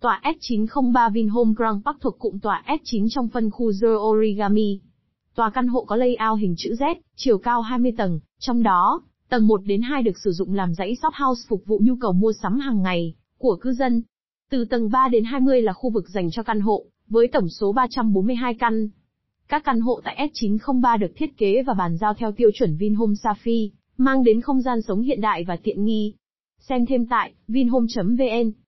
Tòa S903 Vinhome Grand Park thuộc cụm tòa S9 trong phân khu The Origami. Tòa căn hộ có layout hình chữ Z, chiều cao 20 tầng, trong đó, tầng 1 đến 2 được sử dụng làm dãy shop house phục vụ nhu cầu mua sắm hàng ngày của cư dân. Từ tầng 3 đến 20 là khu vực dành cho căn hộ, với tổng số 342 căn. Các căn hộ tại S903 được thiết kế và bàn giao theo tiêu chuẩn Vinhome Safi, mang đến không gian sống hiện đại và tiện nghi. Xem thêm tại vinhome.vn